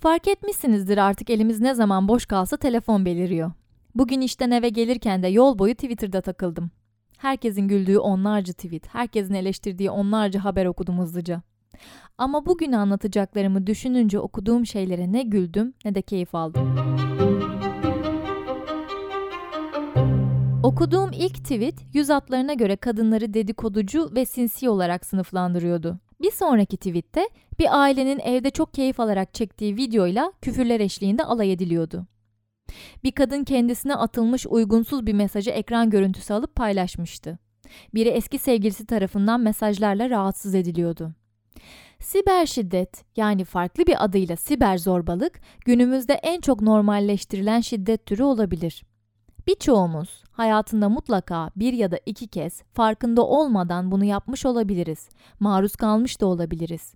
Fark etmişsinizdir artık elimiz ne zaman boş kalsa telefon beliriyor. Bugün işten eve gelirken de yol boyu Twitter'da takıldım. Herkesin güldüğü onlarca tweet, herkesin eleştirdiği onlarca haber okudum hızlıca. Ama bugün anlatacaklarımı düşününce okuduğum şeylere ne güldüm ne de keyif aldım. Okuduğum ilk tweet yüz hatlarına göre kadınları dedikoducu ve sinsi olarak sınıflandırıyordu. Bir sonraki tweette bir ailenin evde çok keyif alarak çektiği videoyla küfürler eşliğinde alay ediliyordu. Bir kadın kendisine atılmış uygunsuz bir mesajı ekran görüntüsü alıp paylaşmıştı. Biri eski sevgilisi tarafından mesajlarla rahatsız ediliyordu. Siber şiddet yani farklı bir adıyla siber zorbalık günümüzde en çok normalleştirilen şiddet türü olabilir. Birçoğumuz hayatında mutlaka bir ya da iki kez farkında olmadan bunu yapmış olabiliriz. Maruz kalmış da olabiliriz.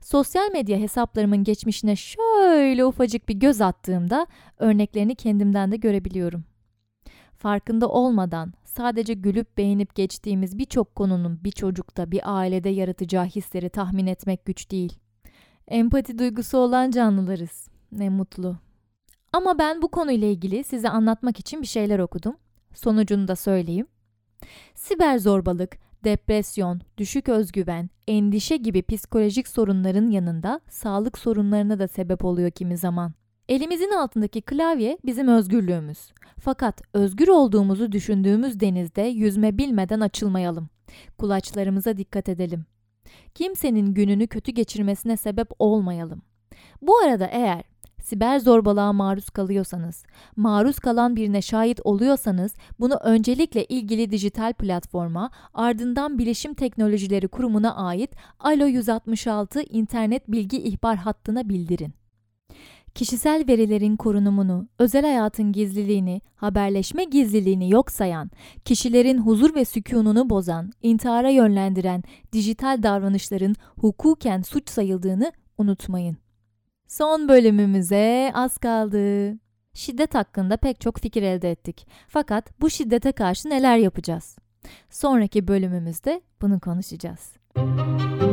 Sosyal medya hesaplarımın geçmişine şöyle ufacık bir göz attığımda örneklerini kendimden de görebiliyorum. Farkında olmadan sadece gülüp beğenip geçtiğimiz birçok konunun bir çocukta, bir ailede yaratacağı hisleri tahmin etmek güç değil. Empati duygusu olan canlılarız. Ne mutlu. Ama ben bu konuyla ilgili size anlatmak için bir şeyler okudum. Sonucunu da söyleyeyim. Siber zorbalık, depresyon, düşük özgüven, endişe gibi psikolojik sorunların yanında sağlık sorunlarına da sebep oluyor kimi zaman. Elimizin altındaki klavye bizim özgürlüğümüz. Fakat özgür olduğumuzu düşündüğümüz denizde yüzme bilmeden açılmayalım. Kulaçlarımıza dikkat edelim. Kimsenin gününü kötü geçirmesine sebep olmayalım. Bu arada eğer siber zorbalığa maruz kalıyorsanız, maruz kalan birine şahit oluyorsanız bunu öncelikle ilgili dijital platforma, ardından Bilişim Teknolojileri Kurumu'na ait Alo 166 internet bilgi ihbar hattına bildirin. Kişisel verilerin korunumunu, özel hayatın gizliliğini, haberleşme gizliliğini yok sayan, kişilerin huzur ve sükununu bozan, intihara yönlendiren dijital davranışların hukuken suç sayıldığını unutmayın. Son bölümümüze az kaldı. Şiddet hakkında pek çok fikir elde ettik. Fakat bu şiddete karşı neler yapacağız? Sonraki bölümümüzde bunu konuşacağız. Müzik